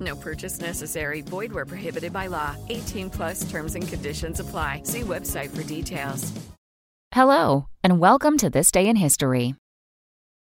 No purchase necessary. Void where prohibited by law. 18 plus terms and conditions apply. See website for details. Hello, and welcome to This Day in History.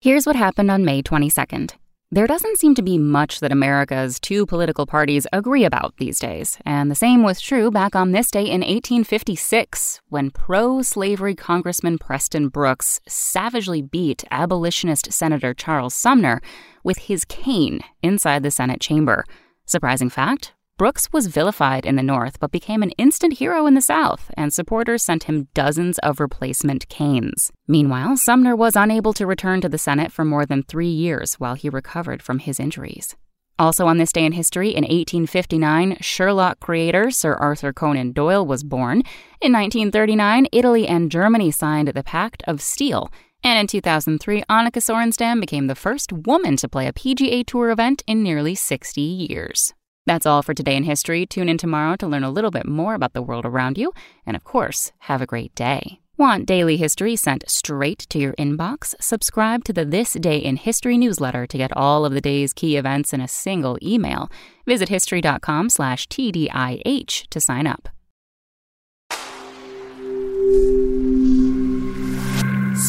Here's what happened on May 22nd. There doesn't seem to be much that America's two political parties agree about these days, and the same was true back on this day in 1856 when pro slavery Congressman Preston Brooks savagely beat abolitionist Senator Charles Sumner with his cane inside the Senate chamber. Surprising fact Brooks was vilified in the North but became an instant hero in the South, and supporters sent him dozens of replacement canes. Meanwhile, Sumner was unable to return to the Senate for more than three years while he recovered from his injuries. Also on this day in history, in 1859, Sherlock creator Sir Arthur Conan Doyle was born. In 1939, Italy and Germany signed the Pact of Steel. And in 2003, Annika Sorenstam became the first woman to play a PGA Tour event in nearly 60 years. That's all for today in history. Tune in tomorrow to learn a little bit more about the world around you. And of course, have a great day. Want daily history sent straight to your inbox? Subscribe to the This Day in History newsletter to get all of the day's key events in a single email. Visit history.com slash TDIH to sign up.